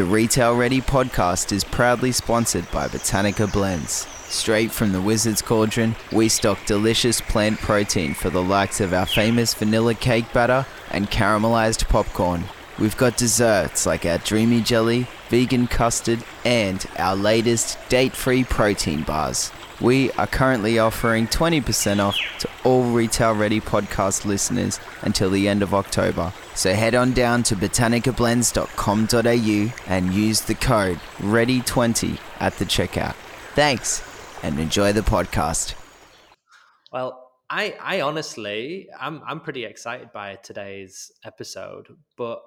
The Retail Ready podcast is proudly sponsored by Botanica Blends. Straight from the Wizard's Cauldron, we stock delicious plant protein for the likes of our famous vanilla cake batter and caramelized popcorn. We've got desserts like our dreamy jelly, vegan custard, and our latest date free protein bars. We are currently offering 20% off to all Retail Ready podcast listeners until the end of October. So head on down to botanicablends.com.au and use the code READY20 at the checkout. Thanks and enjoy the podcast. Well, I, I honestly, I'm, I'm pretty excited by today's episode, but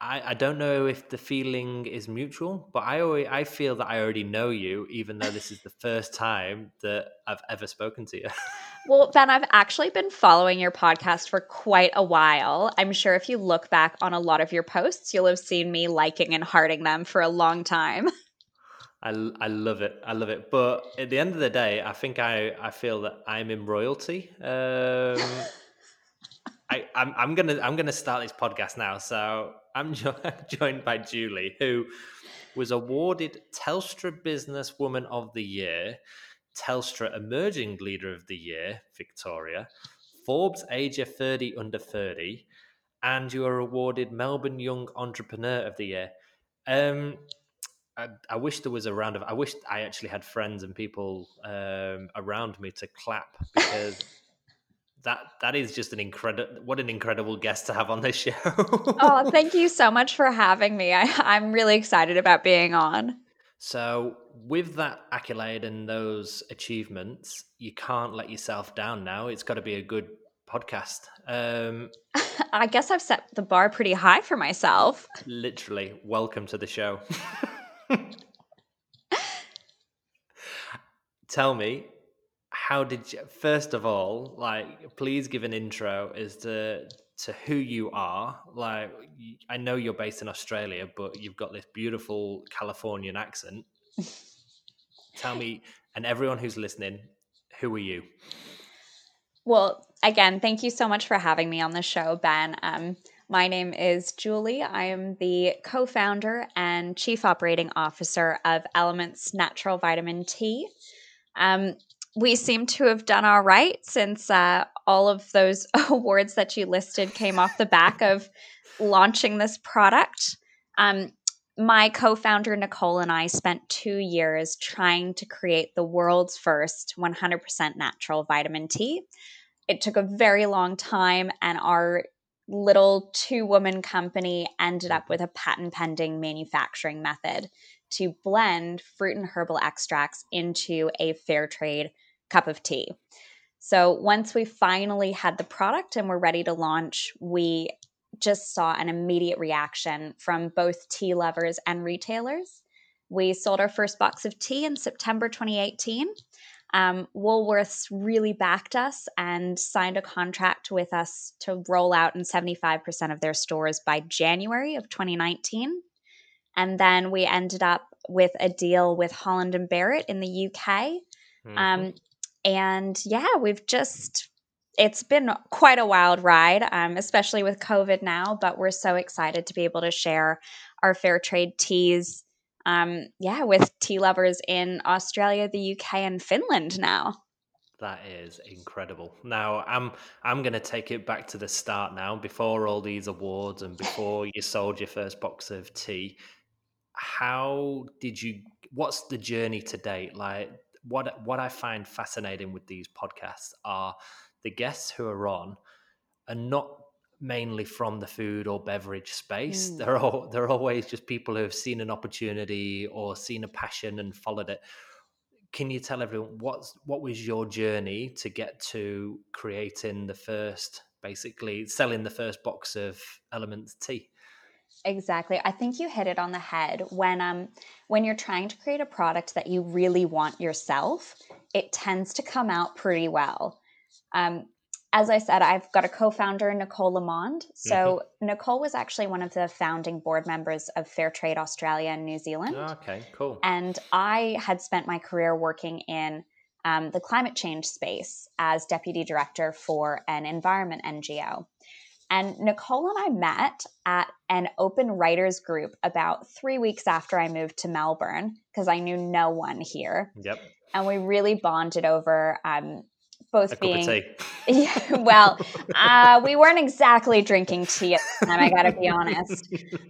I, I don't know if the feeling is mutual, but I always, I feel that I already know you, even though this is the first time that I've ever spoken to you. Well, Ben, I've actually been following your podcast for quite a while. I'm sure if you look back on a lot of your posts, you'll have seen me liking and hearting them for a long time. I, I love it. I love it. But at the end of the day, I think I, I feel that I'm in royalty. Um, I, I'm, I'm gonna I'm gonna start this podcast now. So I'm jo- joined by Julie, who was awarded Telstra Businesswoman of the Year, Telstra Emerging Leader of the Year, Victoria, Forbes Asia 30 Under 30, and you were awarded Melbourne Young Entrepreneur of the Year. Um, I, I, wish there was a round of. I wish I actually had friends and people um, around me to clap because that that is just an incredible what an incredible guest to have on this show. Oh thank you so much for having me. I, i'm really excited about being on. So with that accolade and those achievements you can't let yourself down now. It's got to be a good podcast. Um, i guess i've set the bar pretty high for myself. Literally welcome to the show. Tell me how did you first of all like please give an intro as to to who you are like i know you're based in australia but you've got this beautiful californian accent tell me and everyone who's listening who are you well again thank you so much for having me on the show ben um, my name is Julie. I am the co founder and chief operating officer of Elements Natural Vitamin Tea. Um, we seem to have done all right since uh, all of those awards that you listed came off the back of launching this product. Um, my co founder, Nicole, and I spent two years trying to create the world's first 100% natural vitamin tea. It took a very long time, and our little two woman company ended up with a patent pending manufacturing method to blend fruit and herbal extracts into a fair trade cup of tea. So once we finally had the product and were ready to launch, we just saw an immediate reaction from both tea lovers and retailers. We sold our first box of tea in September 2018. Um, Woolworths really backed us and signed a contract with us to roll out in 75% of their stores by January of 2019. And then we ended up with a deal with Holland and Barrett in the UK. Mm-hmm. Um, and yeah, we've just it's been quite a wild ride, um, especially with COVID now. But we're so excited to be able to share our fair trade teas, um, yeah, with tea lovers in Australia, the UK, and Finland now. That is incredible. Now I'm I'm going to take it back to the start now. Before all these awards and before you sold your first box of tea, how did you? What's the journey to date? Like what what I find fascinating with these podcasts are the guests who are on are not mainly from the food or beverage space. Mm. They're all they're always just people who have seen an opportunity or seen a passion and followed it. Can you tell everyone what's what was your journey to get to creating the first, basically selling the first box of Elements Tea? Exactly. I think you hit it on the head when um when you're trying to create a product that you really want yourself, it tends to come out pretty well. Um, as I said, I've got a co-founder, Nicole Lamond. So mm-hmm. Nicole was actually one of the founding board members of Fair Trade Australia and New Zealand. Oh, okay, cool. And I had spent my career working in um, the climate change space as deputy director for an environment NGO. And Nicole and I met at an open writers group about three weeks after I moved to Melbourne because I knew no one here. Yep. And we really bonded over um, both A being. Yeah, well, uh, we weren't exactly drinking tea at the time. I got to be honest,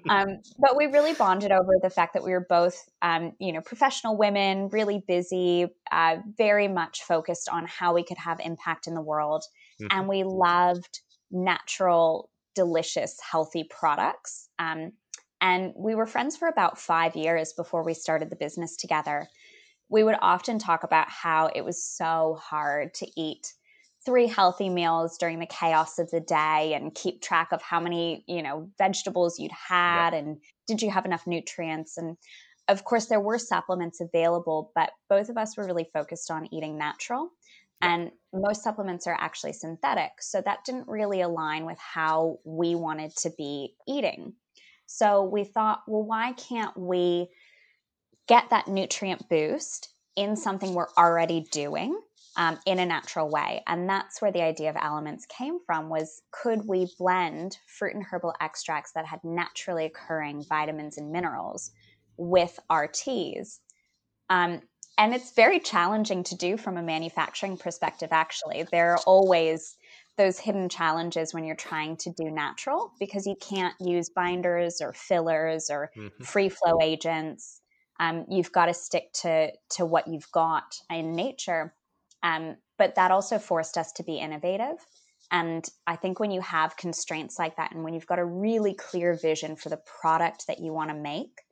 um, but we really bonded over the fact that we were both, um, you know, professional women, really busy, uh, very much focused on how we could have impact in the world, Mhm. and we loved natural, delicious, healthy products. Um, and we were friends for about five years before we started the business together. We would often talk about how it was so hard to eat three healthy meals during the chaos of the day and keep track of how many, you know, vegetables you'd had and did you have enough nutrients and of course there were supplements available, but both of us were really focused on eating natural Yeah. And most supplements are actually synthetic. So that didn't really align with how we wanted to be eating. So we thought, well, why can't we get that nutrient boost in something we're already doing um, in a natural way? And that's where the idea of elements came from was could we blend fruit and herbal extracts that had naturally occurring vitamins and minerals with our teas? Um, and it's very challenging to do from a manufacturing perspective actually. There are always those hidden challenges when you're trying to do natural because you can't use binders or fillers or Mhm. free flow agents. Um, you've got to stick to to what you've got in nature. Um, but that also forced us to be innovative. And i think when you have constraints like that and when you've got a really clear vision for the product that you want to make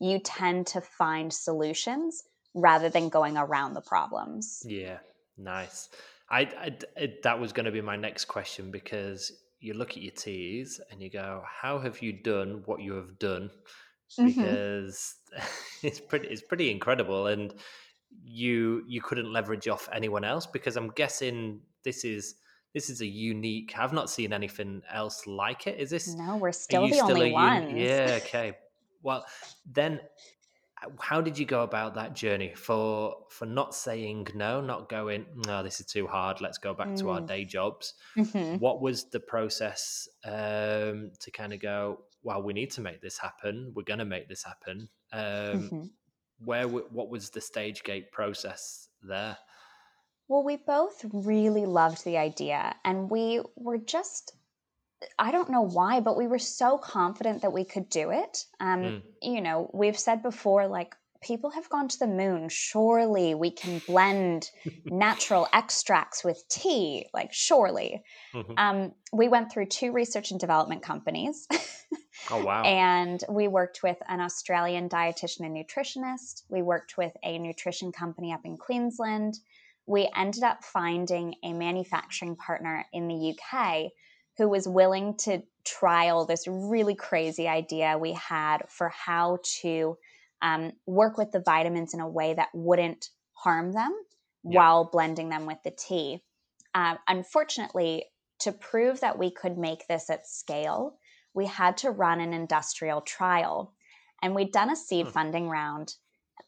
you tend to find solutions rather than going around the problems. Yeah, nice. I, I- that was going to be my next question because you look at your teas and you go, "How have you done what you have done?" Mhm. Because it's pretty, it's pretty incredible, and you you couldn't leverage off anyone else because I'm guessing this is this is a unique. I've not seen anything else like it. Is this? No, we're still the only a uni- ones. yeah. Okay. Well, then how did you go about that journey for for not saying no not going no this is too hard let's go back to our Mm. day jobs Mhm. what was the process um to kind of go well we need to make this happen we're going to make this happen um Mhm. where what was the stage gate process there Well, we both really loved the idea, and we were just. I don't know why, but we were so confident that we could do it. Um, Mm. You know, we've said before, like, people have gone to the moon. Surely we can blend natural extracts with tea. Like, surely. Mhm. Um, we went through two research and development companies. oh wow And we worked with an Australian dietitian and nutritionist. We worked with a nutrition company up in Queensland. We ended up finding a manufacturing partner in the UK who was willing to trial this really crazy idea we had for how to um, work with the vitamins in a way that wouldn't harm them Yeah. while blending them with the tea. Um, unfortunately, to prove that we could make this at scale, we had to run an industrial trial. And we'd done a seed Hmm. funding round.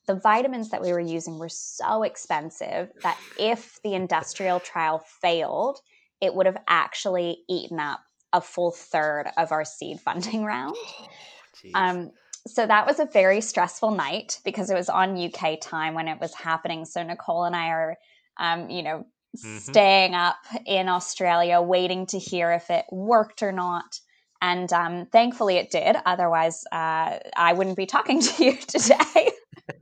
The vitamins that we were using were so expensive that if the industrial trial failed, it would have actually eaten up a full third of our seed funding round. Oh. Um, so that was a very stressful night because it was on UK time when it was happening. So Nicole and I are, um, you know, Mhm. staying up in Australia, waiting to hear if it worked or not. And um, thankfully it did. Otherwise, uh, I wouldn't be talking to you today.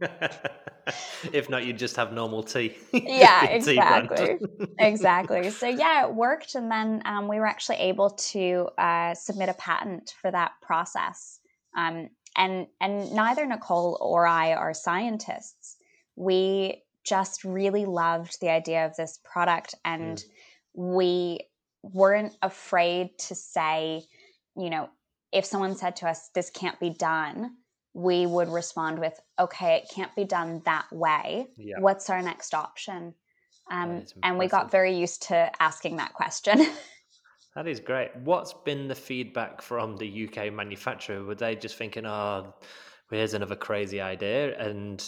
if not you'd just have normal tea Yeah, Tea exactly. exactly. So yeah, it worked, and then um, we were actually able to uh, submit a patent for that process. Um, and and neither Nicole or I are scientists. We just really loved the idea of this product, and we weren't afraid to say, you know, if someone said to us, "This can't be done," we would respond with, "Okay, it can't be done that way." yeah what's our next option um, and we got very used to asking that question That is great. What's been the feedback from the UK manufacturer? Were they just thinking, "Oh, here's another crazy idea," and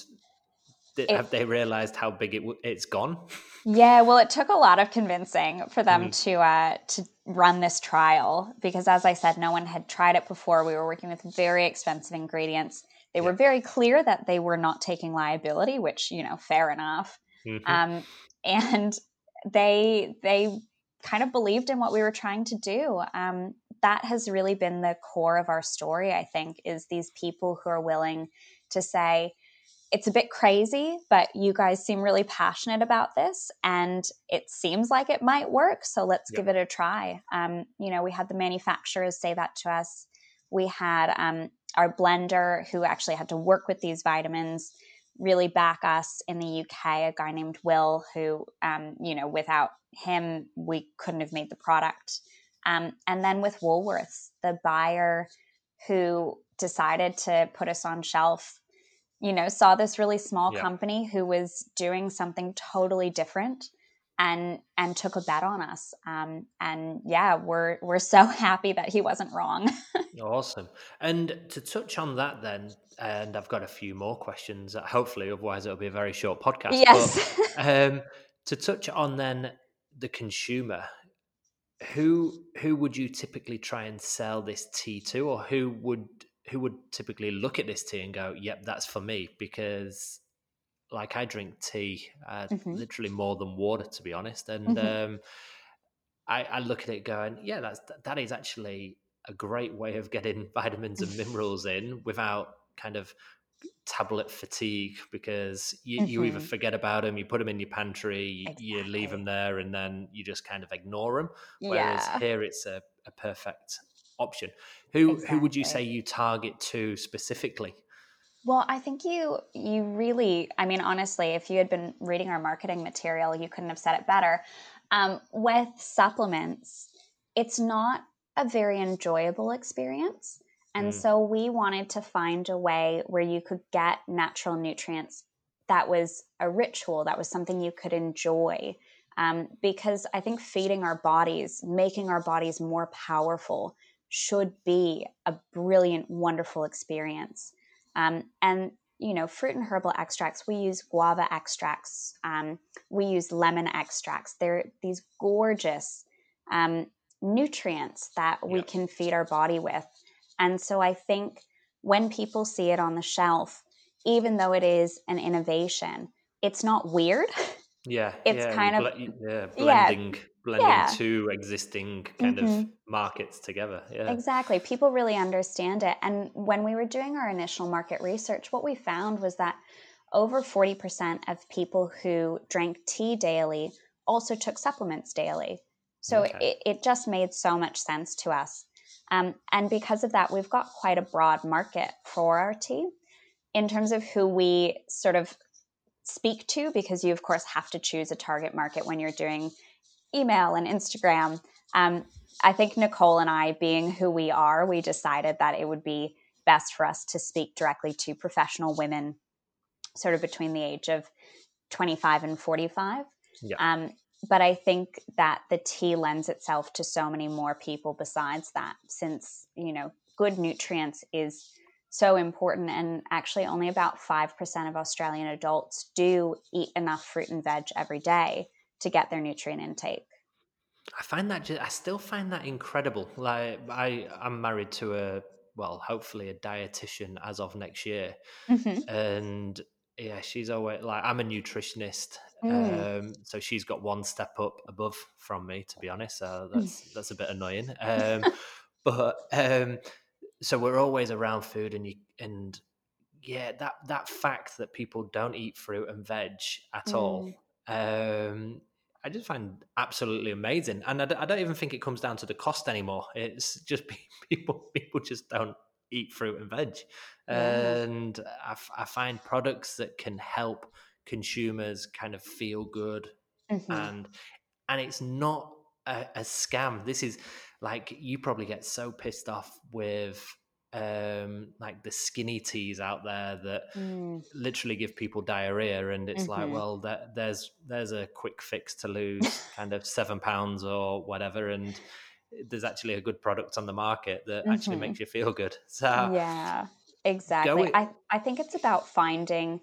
Did, it, have they realized how big it it's gone? Yeah, well, it took a lot of convincing for them mm. to uh, to run this trial because, as I said, no one had tried it before. We were working with very expensive ingredients. They yeah. were very clear that they were not taking liability, which you know, fair enough. Mm-hmm. Um, and they they kind of believed in what we were trying to do. Um, that has really been the core of our story. I think is these people who are willing to say it's a bit crazy, but you guys seem really passionate about this and it seems like it might work. So let's yeah. give it a try. Um, you know, we had the manufacturers say that to us. We had um, our blender who actually had to work with these vitamins really back us in the UK, a guy named Will, who, um, you know, without him, we couldn't have made the product. Um, and then with Woolworths, the buyer who decided to put us on shelf you know, saw this really small yeah. company who was doing something totally different and and took a bet on us. Um, and yeah, we're we're so happy that he wasn't wrong. awesome. And to touch on that, then, and I've got a few more questions. Hopefully, otherwise it'll be a very short podcast. Yes. But, um, to touch on then the consumer, who who would you typically try and sell this tea to, or who would who would typically look at this tea and go, "Yep, that's for me," because like I drink tea uh, mm-hmm. literally more than water, to be honest, and mm-hmm. um, I, I, look at it going, "Yeah, that's that is actually a great way of getting vitamins and minerals in without kind of tablet fatigue because you, mm-hmm. you either mm-hmm. forget about them, you put them in your pantry, exactly. you leave them there, and then you just kind of ignore them. Whereas yeah. here, it's a, a perfect option. Who exactly. who would you say you target to specifically? Well, I think you you really, I mean, honestly, if you had been reading our marketing material, you couldn't have said it better. Um, with supplements, it's not a very enjoyable experience. And mm. so we wanted to find a way where you could get natural nutrients that was a ritual, that was something you could enjoy. Um, because I think feeding our bodies, making our bodies more powerful, should be a brilliant, wonderful experience. Um, and you know, fruit and herbal extracts. We use guava extracts. Um, we use lemon extracts. They're these gorgeous um, nutrients that we can feed our body with. And so I think when people see it on the shelf, even though it is an innovation, it's not weird. Yeah, it's yeah, kind of yeah, blending. Yeah blending yeah. two existing kind mm-hmm. of markets together. Yeah. Exactly. People really understand it. And when we were doing our initial market research, what we found was that over 40% of people who drank tea daily also took supplements daily. So okay. it, it, just made so much sense to us. Um, and because of that, we've got quite a broad market for our tea in terms of who we sort of speak to, because you, of course, have to choose a target market when you're doing email and Instagram. Um, I think Nicole and I, being who we are, we decided that it would be best for us to speak directly to professional women, sort of between the age of 25 and 45. Yeah. Um, but I think that the tea lends itself to so many more people besides that, since, you know, good nutrients is so important. And actually, only about 5% of Australian adults do eat enough fruit and veg every day to get their nutrient intake. I find that just, I still find that incredible. Like I, I'm married to a well, hopefully a dietitian as of next year, mm-hmm. and yeah, she's always like I'm a nutritionist, mm. um, so she's got one step up above from me. To be honest, so that's that's a bit annoying. Um, but um, so we're always around food, and you and yeah, that that fact that people don't eat fruit and veg at mm. all um, I just find absolutely amazing, and I, I, don't even think it comes down to the cost anymore. It's just people people just don't eat fruit and veg, and I, I, find products that can help consumers kind of feel good, mm-hmm. and and it's not a, a scam. This is like you probably get so pissed off with um, like the skinny teas out there that mm. literally give people diarrhea, and it's mm-hmm. like, well, that, there's there's a quick fix to lose kind of seven pounds or whatever, and there's actually a good product on the market that mm-hmm. actually makes you feel good. So yeah, exactly. I I think it's about finding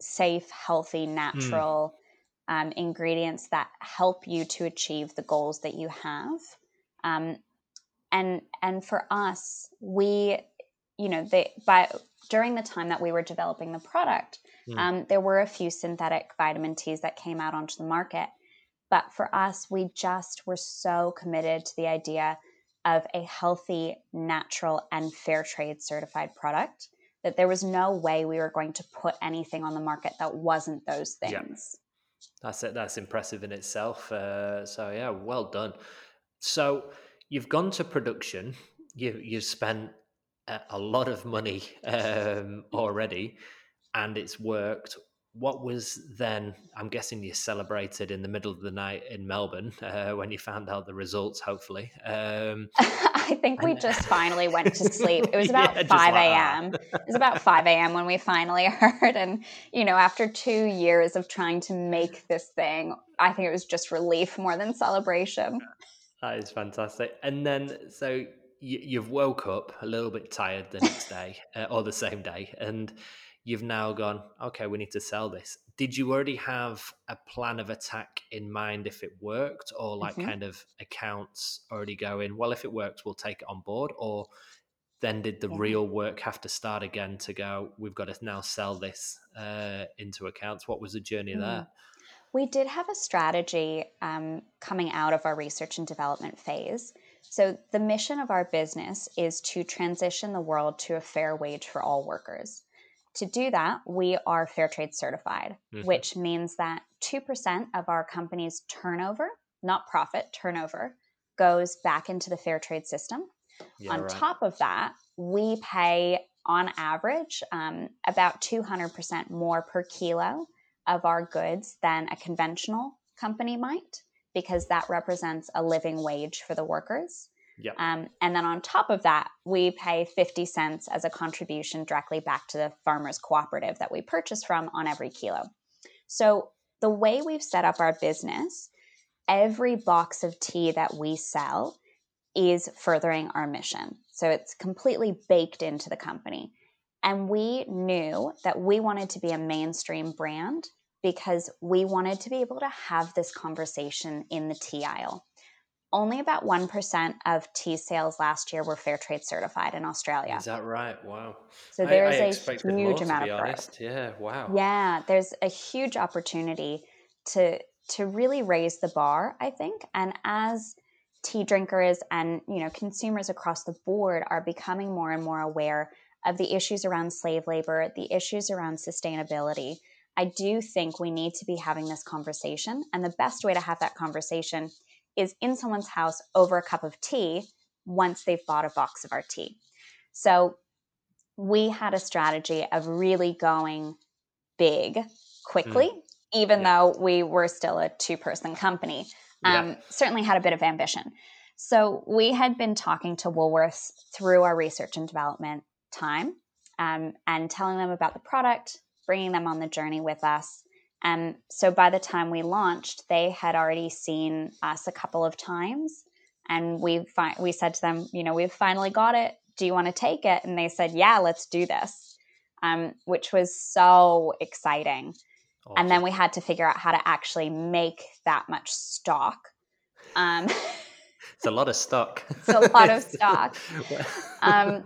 safe, healthy, natural mm. um, ingredients that help you to achieve the goals that you have. Um, and and for us, we, you know, they by during the time that we were developing the product, mm. um, there were a few synthetic vitamin teas that came out onto the market. But for us, we just were so committed to the idea of a healthy, natural, and fair trade certified product that there was no way we were going to put anything on the market that wasn't those things. Yeah. That's it. That's impressive in itself. Uh, so yeah, well done. So you've gone to production. You you've spent a, a lot of money um, already, and it's worked. What was then i'm guessing you celebrated in the middle of the night in melbourne uh, when you found out the results hopefully um, i think we just finally went to sleep. It was about yeah, 5 a.m like, it was about 5 a.m when we finally heard and you know after two years of trying to make this thing i think it was just relief more than celebration that is fantastic and then so you, have woke up a little bit tired the next day uh, or the same day and you've now gone, okay, we need to sell this. Did you already have a plan of attack in mind if it worked, or like mm-hmm. kind of accounts already going, well, if it works, we'll take it on board? Or then did the yeah. real work have to start again to go, we've got to now sell this uh, into accounts? What was the journey mm. there? We did have a strategy um, coming out of our research and development phase. So, the mission of our business is to transition the world to a fair wage for all workers. To do that, we are fair trade certified, mm-hmm. which means that 2% of our company's turnover, not profit, turnover, goes back into the fair trade system. Yeah, on right. top of that, we pay on average um, about 200% more per kilo of our goods than a conventional company might, because that represents a living wage for the workers. Yep. Um, and then on top of that, we pay 50 cents as a contribution directly back to the farmers cooperative that we purchase from on every kilo. So the way we've set up our business, every box of tea that we sell is furthering our mission. So it's completely baked into the company. And we knew that we wanted to be a mainstream brand because we wanted to be able to have this conversation in the tea aisle only about 1% of tea sales last year were fair trade certified in Australia. Is that right? Wow. So there's a huge amount of growth. Yeah, wow. Yeah, there's a huge opportunity to to really raise the bar, I think. And as tea drinkers and, you know, consumers across the board are becoming more and more aware of the issues around slave labor, the issues around sustainability, I do think we need to be having this conversation. And the best way to have that conversation is in someone's house over a cup of tea once they've bought a box of our tea. So we had a strategy of really going big quickly, mm. even yeah. though we were still a two person company. Um, yeah. Certainly had a bit of ambition. So we had been talking to Woolworths through our research and development time um, and telling them about the product, bringing them on the journey with us. And so by the time we launched, they had already seen us a couple of times. And we fi- we said to them, you know, we've finally got it. Do you want to take it? And they said, yeah, let's do this, um, which was so exciting. Awesome. And then we had to figure out how to actually make that much stock. Um, it's a lot of stock. it's a lot of stock. Um,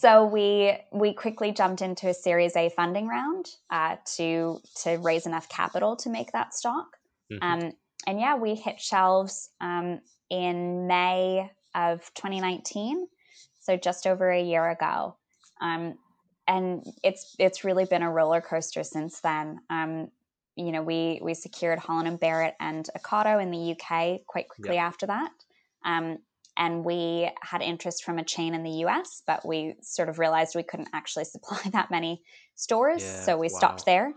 so we we quickly jumped into a Series A funding round uh, to to raise enough capital to make that stock. Mm-hmm. Um, and yeah, we hit shelves um, in May of 2019, so just over a year ago. Um, and it's it's really been a roller coaster since then. Um, you know, we we secured Holland and Barrett and Ocado in the UK quite quickly yep. after that. Um, and we had interest from a chain in the US, but we sort of realized we couldn't actually supply that many stores, yeah, so we wow. stopped there.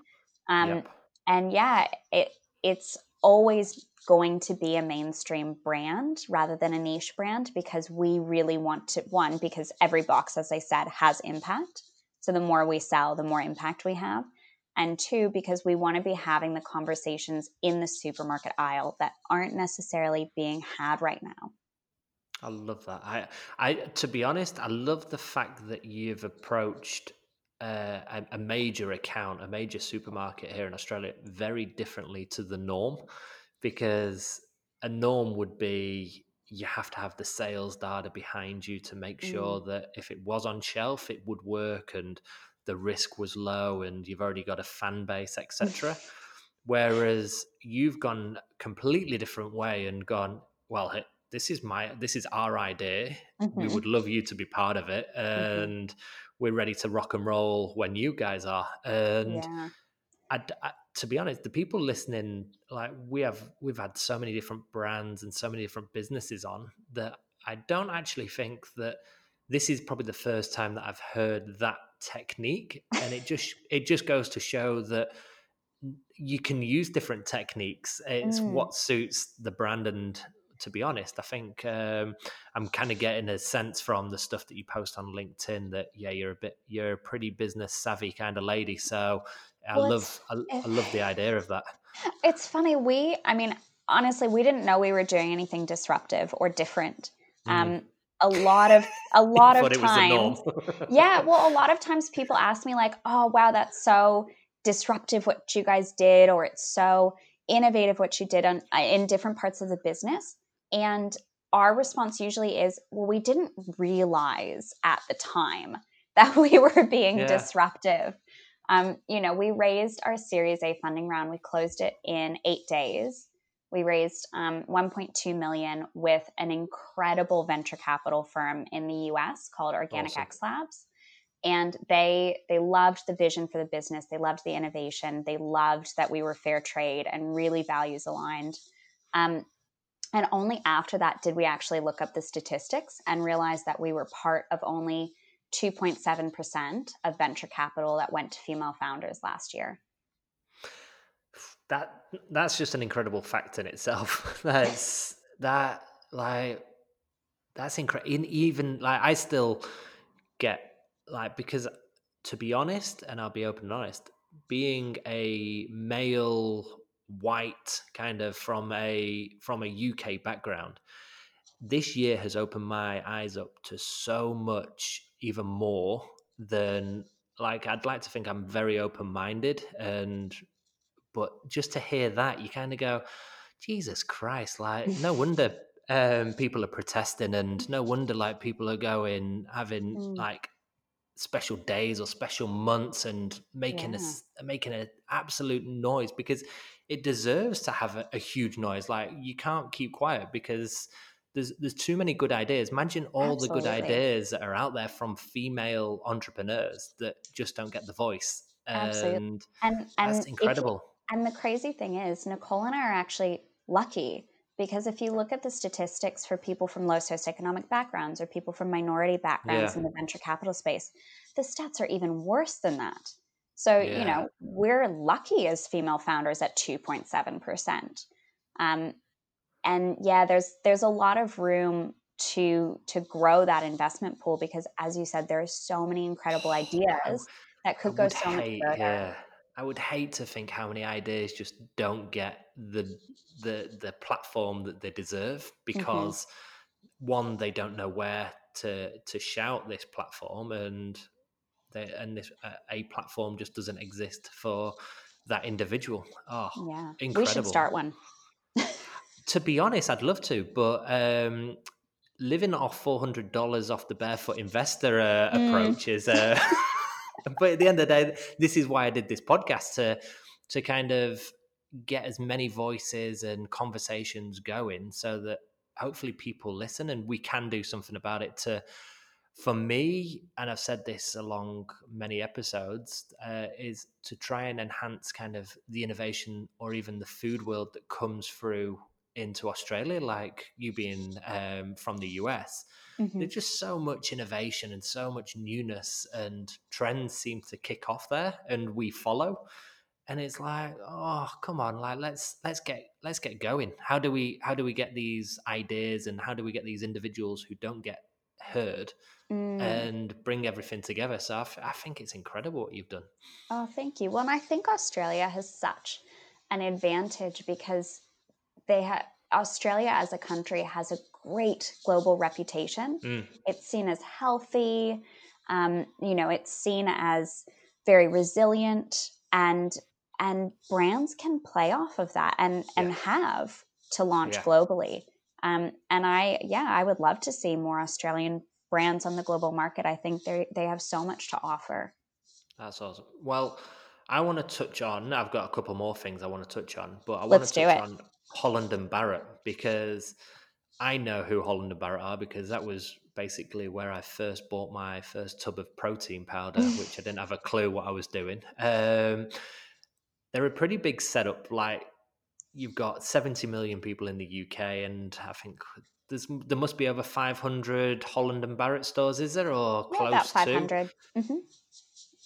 Um, yep. And yeah, it it's always going to be a mainstream brand rather than a niche brand because we really want to one because every box, as I said, has impact. So the more we sell, the more impact we have. And two, because we want to be having the conversations in the supermarket aisle that aren't necessarily being had right now. I love that. I, I, to be honest, I love the fact that you've approached uh, a, a major account, a major supermarket here in Australia, very differently to the norm, because a norm would be you have to have the sales data behind you to make sure mm. that if it was on shelf, it would work and the risk was low and you've already got a fan base, etc. Whereas you've gone completely different way and gone, well, this is my this is our idea. Mm-hmm. We would love you to be part of it, mm-hmm. and mm-hmm. we're ready to rock and roll when you guys are. And yeah. I, I, to be honest, the people listening, like we have, we've had so many different brands and so many different businesses on that I don't actually think that this is probably the first time that I've heard that technique, and it just it just goes to show that you can use different techniques. It's mm. what suits the brand and to be honest. I think um, I'm kind of getting a sense from the stuff that you post on LinkedIn that yeah, you're a bit you're a pretty business savvy kind of lady. So I well, love I, I love the idea of that. It's funny. We, I mean, honestly, we didn't know we were doing anything disruptive or different. Mm. Um, a lot of a lot of times yeah well a lot of times people ask me like oh wow that's so disruptive what you guys did or it's so innovative what you did on, in different parts of the business and our response usually is, well, we didn't realize at the time that we were being yeah. disruptive. Um, you know, we raised our Series A funding round. We closed it in eight days. We raised um, 1.2 million with an incredible venture capital firm in the U.S. called Organic awesome. X Labs, and they they loved the vision for the business. They loved the innovation. They loved that we were fair trade and really values aligned. Um, and only after that did we actually look up the statistics and realize that we were part of only 2.7% of venture capital that went to female founders last year. That that's just an incredible fact in itself. that's that like that's incredible. Even like I still get like because to be honest, and I'll be open and honest, being a male white kind of from a from a UK background this year has opened my eyes up to so much even more than like I'd like to think I'm very open minded and but just to hear that you kind of go Jesus Christ like no wonder um, people are protesting and no wonder like people are going having mm. like special days or special months and making yeah. a making an absolute noise because it deserves to have a, a, huge noise. Like you can't keep quiet because there's there's too many good ideas. Imagine all Absolutely. the good ideas that are out there from female entrepreneurs that just don't get the voice. Absolutely. And, and, and that's incredible. You, and the crazy thing is, Nicole and I are actually lucky because if you look at the statistics for people from low socioeconomic backgrounds or people from minority backgrounds yeah. in the venture capital space, the stats are even worse than that. So, yeah. you know, we're lucky as female founders at 2.7%. Um, and yeah, there's there's a lot of room to to grow that investment pool because as you said, there are so many incredible ideas that could go so much further. Yeah. I would hate to think how many ideas just don't get the the the platform that they deserve mm-hmm. because mm-hmm. one, they don't know where to to shout this platform and they, and this uh, a platform just doesn't exist for that individual. Oh, yeah, incredible! We should start one. to be honest, I'd love to, but um, living off four hundred dollars off the barefoot investor uh, mm. approach is. Uh, but at the end of the day, this is why I did this podcast to to kind of get as many voices and conversations going, so that hopefully people listen and we can do something about it to for me, and I've said this along many episodes, uh, is to try and enhance kind of the innovation or even the food world that comes through into Australia, like you being um, from the US. Mm-hmm. There's just so much innovation and so much newness, and trends seem to kick off there, and we follow. And it's like, oh, come on, like let's let's get let's get going. How do we how do we get these ideas and how do we get these individuals who don't get heard mm. and bring everything together. So I, f- I think it's incredible what you've done. Oh, thank you. Well, and I think Australia has such an advantage because they have Australia as a country has a great global reputation. Mm. It's seen as healthy. Um, you know, it's seen as very resilient and and brands can play off of that and yeah. and have to launch yeah. globally. Um, and I, yeah, I would love to see more Australian brands on the global market. I think they they have so much to offer. That's awesome. Well, I want to touch on. I've got a couple more things I want to touch on, but I want Let's to touch on Holland and Barrett because I know who Holland and Barrett are because that was basically where I first bought my first tub of protein powder, which I didn't have a clue what I was doing. Um, they're a pretty big setup. Like you've got 70 million people in the UK, and I think there's there must be over 500 Holland and Barrett stores, is there, or yeah, close about 500. to? Mm-hmm.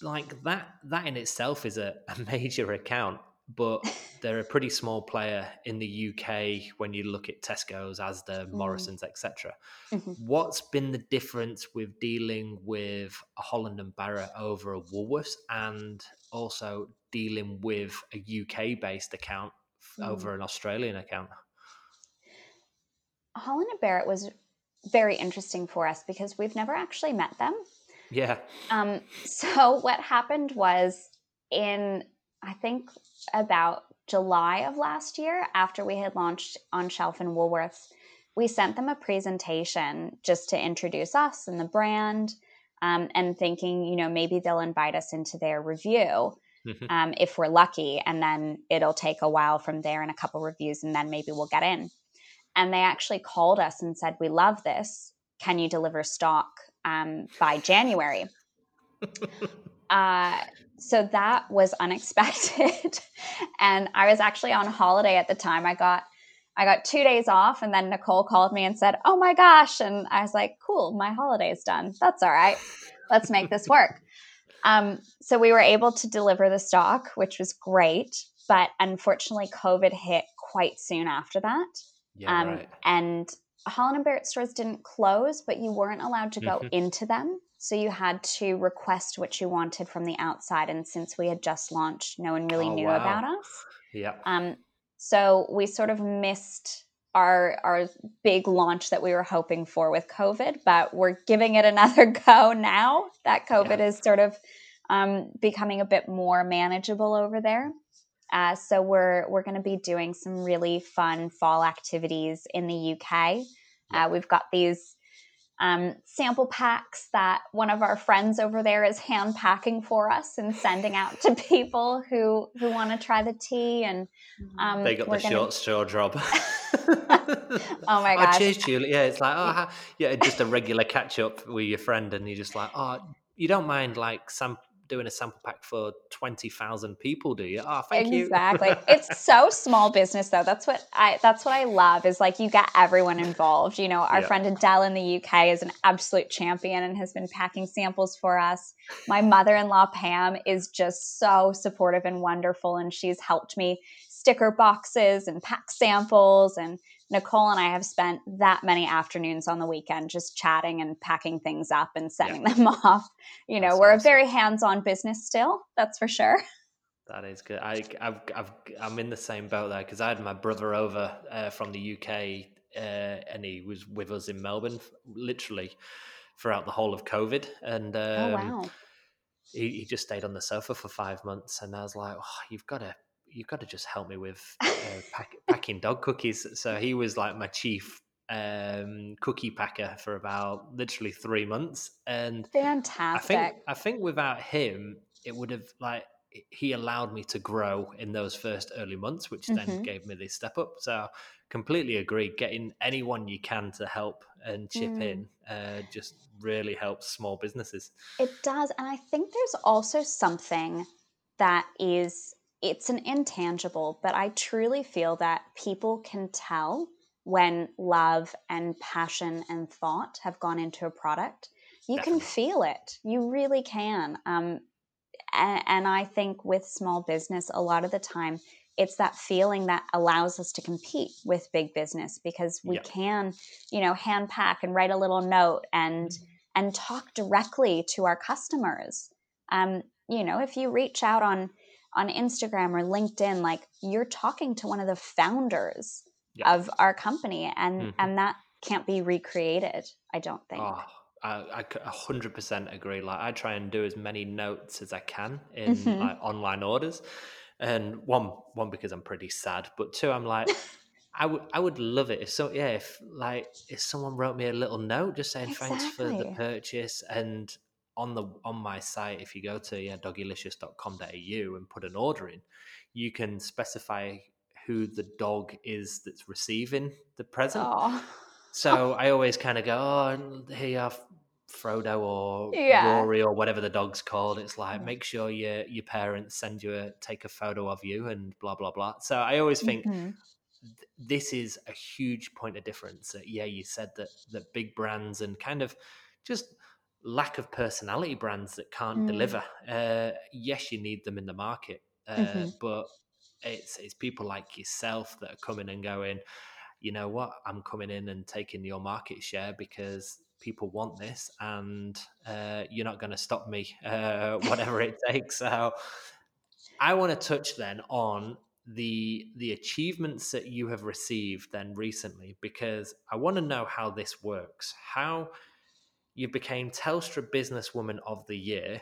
Like that, that in itself is a, a major account, but they're a pretty small player in the UK when you look at Tesco's, Asda. Morrison's, etc. Mm-hmm. What's been the difference with dealing with a Holland and Barrett over a Woolworths, and also dealing with a UK based account mm. over an Australian account? Holland and Barrett was very interesting for us because we've never actually met them. Yeah. Um, so what happened was in I think about July of last year, after we had launched on shelf in Woolworths, we sent them a presentation just to introduce us and the brand, um, and thinking, you know, maybe they'll invite us into their review mm-hmm. um, if we're lucky, and then it'll take a while from there and a couple reviews, and then maybe we'll get in. And they actually called us and said, "We love this. Can you deliver stock um, by January?" uh, so that was unexpected. And i was actually on holiday at the time. I got i got two days off and then nicole called me and said oh my gosh. And i was like cool my holiday is done. That's all right. Let's make this work. Um, so we were able to deliver the stock which was great. But unfortunately covid hit quite soon after that yeah, um, right. and holland and barrett stores didn't close but you weren't allowed to go mm-hmm. into them so you had to request what you wanted from the outside. And since we had just launched, no one really oh, knew wow. about us. Yeah. Um, so we sort of missed our our big launch that we were hoping for with COVID, but we're giving it another go now that COVID yeah. is sort of um, becoming a bit more manageable over there. Uh, so we're we're going to be doing some really fun fall activities in the UK. Uh, we've got these um, sample packs that one of our friends over there is hand packing for us and sending out to people who who want to try the tea and um, they got the gonna... short straw job. Oh my gosh. oh, cheers Julie. Yeah it's like oh yeah. just a regular catch up with your friend and you're just like oh you don't mind like some doing a sample pack for 20,000 people, do you? Oh, thank exactly. you. Exactly. it's so small business though. That's what I that's what I love is like you get everyone involved. You know, our yeah. friend Adele in the UK is an absolute champion and has been packing samples for us. My mother-in-law Pam is just so supportive and wonderful and she's helped me sticker boxes and pack samples and Nicole and I have spent that many afternoons on the weekend just chatting and packing things up and sending yeah. them off. You know, that's we're awesome. a very hands-on business still, that's for sure. That is good. I, I've, I've, I'm in the same boat there because I had my brother over uh, from the UK uh, and he was with us in Melbourne literally throughout the whole of COVID. And oh, um, oh, wow. he, he just stayed on the sofa for five months. And I was like, oh, you've got to you've got to just help me with uh, pack, packing dog cookies. So he was like my chief um, cookie packer for about literally three months, and fantastic. I think I think without him, it would have like he allowed me to grow in those first early months, which then mm-hmm. gave me this step up. So completely agree. Getting anyone you can to help and chip mm. in uh, just really helps small businesses. It does, and I think there's also something that is it's an intangible, but I truly feel that people can tell when love and passion and thought have gone into a product. You Definitely. can feel it. You really can. Um, and, and I think with small business, a lot of the time, it's that feeling that allows us to compete with big business because we can, you know, hand pack and write a little note and mm-hmm. and talk directly to our customers. Um, you know, if you reach out on on Instagram or LinkedIn, like you're talking to one of the founders yeah. of our company, and mm-hmm. and that can't be recreated. I don't think. Oh, I, I 100% agree. Like I try and do as many notes as I can in mm-hmm. like online orders, and one one because I'm pretty sad, but two I'm like. I would I would love it if so yeah if like if someone wrote me a little note just saying exactly. thanks for the purchase and on the on my site if you go to yeah doggylicious.com.au and put an order in you can specify who the dog is that's receiving the present so I always kind of go oh here you are Frodo or yeah. Rory or whatever the dog's called. It's like make sure your your parents send you a take a photo of you and blah blah blah. So I always think mm-hmm this is a huge point of difference. Uh, yeah, you said that that big brands and kind of just lack of personality brands that can't mm. deliver. Uh, yes, you need them in the market, uh, mm-hmm. but it's it's people like yourself that are coming and going. You know what? I'm coming in and taking your market share because people want this, and uh, you're not going to stop me, uh, whatever it takes. So, I want to touch then on the the achievements that you have received then recently because I want to know how this works. How you became Telstra Businesswoman of the Year.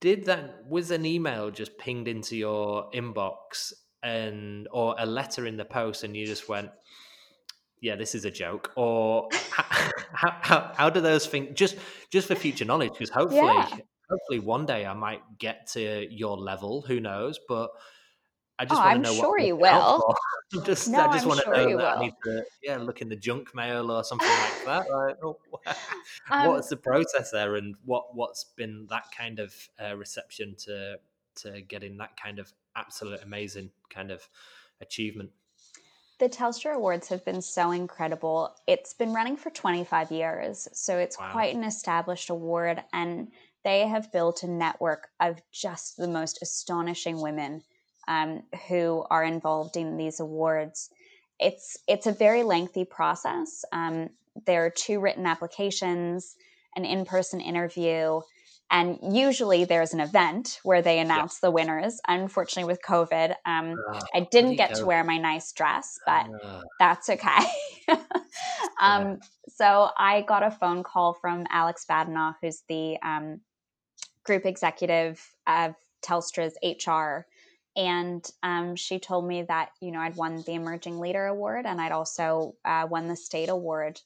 Did that was an email just pinged into your inbox and or a letter in the post and you just went yeah this is a joke or how, how, how, do those things just just for future knowledge because hopefully yeah. hopefully one day i might get to your level who knows but I just oh, want to know I'm sure what you will. just, no, I just I'm want sure to know that will. I need to, yeah, look in the junk mail or something like that. Like, oh, um, what's the process there, and what what's been that kind of uh, reception to to getting that kind of absolute amazing kind of achievement? The Telstra Awards have been so incredible. It's been running for 25 years, so it's wow. quite an established award, and they have built a network of just the most astonishing women um, who are involved in these awards. It's it's a very lengthy process. Um, there are two written applications, an in-person interview, and usually there's an event where they announce yeah. the winners. Unfortunately, with COVID, um, uh, I didn't get to wear my nice dress, but uh, that's okay. um, so I got a phone call from Alex Badenoch, who's the um, group executive of Telstra's HR and um, she told me that you know I'd won the Emerging Leader Award and I'd also uh, won the State Award.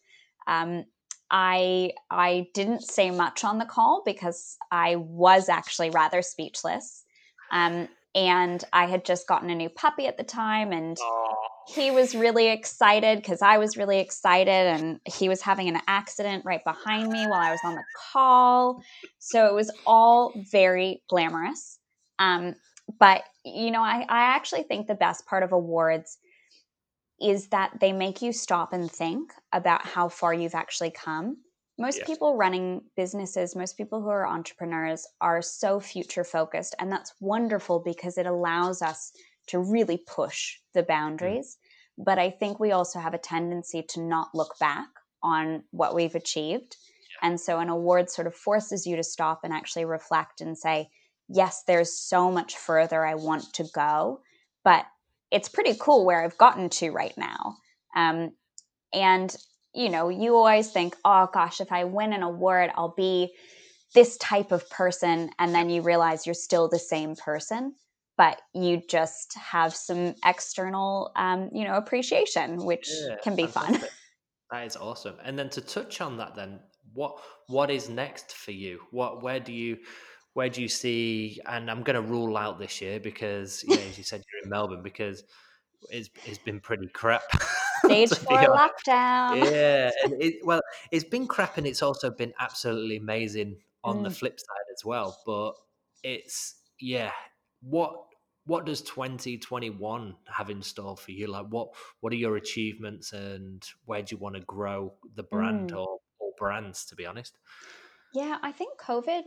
Um, I I didn't say much on the call because I was actually rather speechless, um, and I had just gotten a new puppy at the time, and Aww. he was really excited because I was really excited, and he was having an accident right behind me while I was on the call, so it was all very glamorous. Um, but you know I, I actually think the best part of awards is that they make you stop and think about how far you've actually come most people running businesses most people who are entrepreneurs are so future focused and that's wonderful because it allows us to really push the mm. boundaries mm. but i think we also have a tendency to not look back on what we've achieved yeah. and so an award sort of forces you to stop and actually reflect and say yes, there's so much further I want to go, but it's pretty cool where I've gotten to right now. Um, and, you know, you always think, oh gosh, if I win an award, I'll be this type of person. And then you realize you're still the same person, but you just have some external, um, you know, appreciation, which yeah, can be fun. That is awesome. And then to touch on that, then what what is next for you? What where do you where do you see? And I'm going to rule out this year because, yeah, as you said, you're in Melbourne because it's it's been pretty crap. Stage four lockdown. Yeah, it, well, it's been crap, and it's also been absolutely amazing on mm. the flip side as well. But it's yeah, what what does 2021 have in store for you? Like, what what are your achievements, and where do you want to grow the brand mm. or or brands? To be honest. Yeah, I think COVID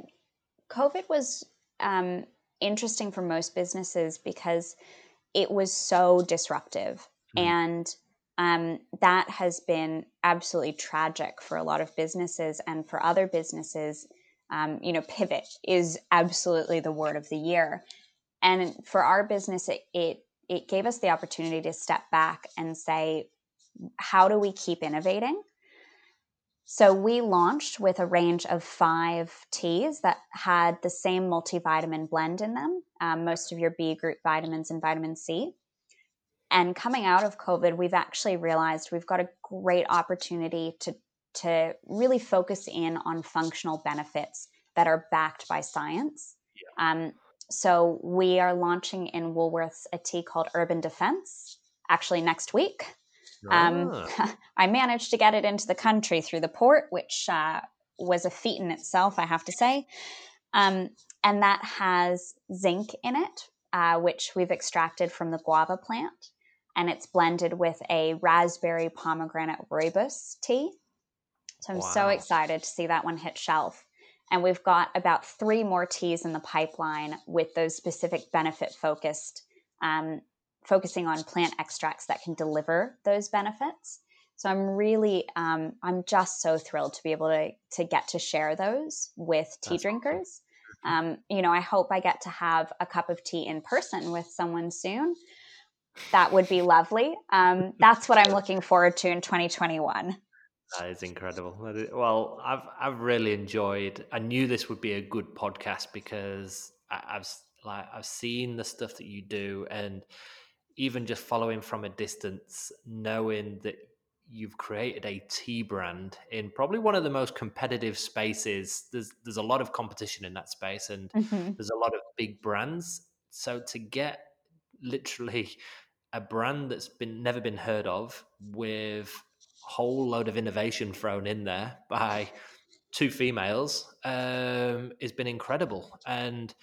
COVID was um, interesting for most businesses because it was so disruptive. Mm. And um, that has been absolutely tragic for a lot of businesses and for other businesses. Um, you know, pivot is absolutely the word of the year. And for our business, it, it it gave us the opportunity to step back and say, how do we keep innovating? So we launched with a range of five teas that had the same multivitamin blend in them, um, most of your B group vitamins and vitamin C. And coming out of COVID, we've actually realized we've got a great opportunity to, to really focus in on functional benefits that are backed by science. Yeah. Um, so we are launching in Woolworths a tea called Urban Defense actually next week. Um, ah. I managed to get it into the country through the port, which uh, was a feat in itself, I have to say. Um, and that has zinc in it, uh, which we've extracted from the guava plant. And it's blended with a raspberry pomegranate rooibos tea. So I'm wow. so excited to see that one hit shelf. And we've got about three more teas in the pipeline with those specific benefit focused um, focusing on plant extracts that can deliver those benefits. So I'm really, um, I'm just so thrilled to be able to to get to share those with tea That's drinkers. Awesome. Um, you know, I hope I get to have a cup of tea in person with someone soon. That would be lovely. Um, that's what I'm looking forward to in 2021. That is incredible. Well, I've I've really enjoyed. I knew this would be a good podcast because I, I've like I've seen the stuff that you do, and even just following from a distance, knowing that you've created a tea brand in probably one of the most competitive spaces. There's there's a lot of competition in that space, and mm-hmm. there's a lot of big brands. So to get literally a brand that's been never been heard of with a whole load of innovation thrown in there by two females um, has been incredible, and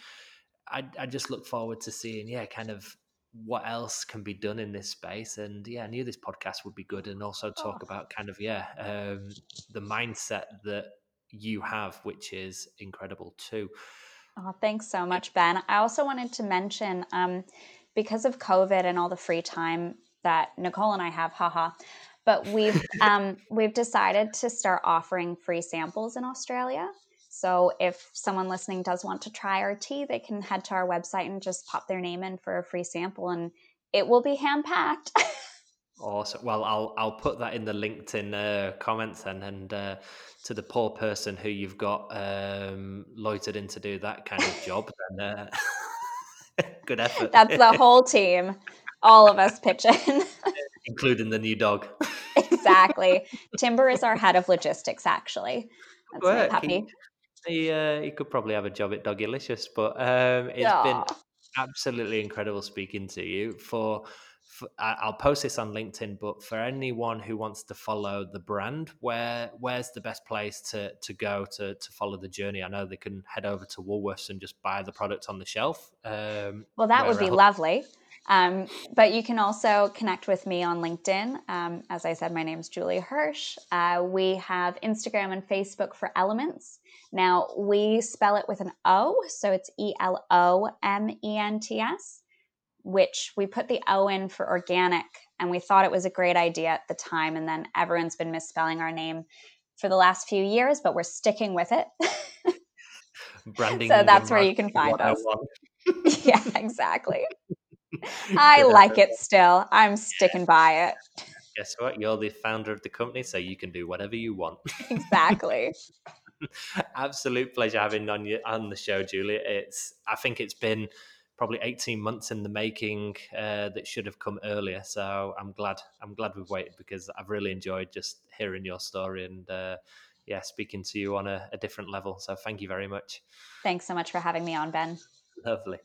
I, I just look forward to seeing yeah kind of what else can be done in this space and yeah i knew this podcast would be good and also talk oh. about kind of yeah um, the mindset that you have which is incredible too. Oh thanks so much ben. I also wanted to mention um, because of covid and all the free time that nicole and i have haha but we've um, we've decided to start offering free samples in australia so if someone listening does want to try our tea, they can head to our website and just pop their name in for a free sample and it will be hand packed. awesome. Well, I'll I'll put that in the LinkedIn uh, comments and and uh, to the poor person who you've got um, loitered in to do that kind of job. then uh, good effort. That's the whole team. All of us pitch in, including the new dog. exactly. Timber is our head of logistics. Actually, that's Work. happy. He uh, he could probably have a job at Doggylicious, but um, it's been absolutely incredible speaking to you. For, for, I'll post this on LinkedIn, but for anyone who wants to follow the brand, where where's the best place to to go to to follow the journey? I know they can head over to Woolworths and just buy the product on the shelf. Um, well, that would be lovely. Um, but you can also connect with me on LinkedIn. Um, as I said, my name is Julia Hirsch. Uh, we have Instagram and Facebook for Eloments. Now, we spell it with an O, so it's E L O M E N T S, which we put the O in for organic, and we thought it was a great idea at the time. And then everyone's been misspelling our name for the last few years, but we're sticking with it. Branding. so that's where you can find us. yeah, exactly. I like it still. I'm sticking by it. Guess what? You're the founder of the company, so you can do whatever you want. exactly. Absolute pleasure having on you on the show, Julia. It's I think it's been probably 18 months in the making uh, that should have come earlier. So I'm glad I'm glad we've waited because I've really enjoyed just hearing your story and uh, yeah, speaking to you on a, a different level. So thank you very much. Thanks so much for having me on, Ben. Lovely.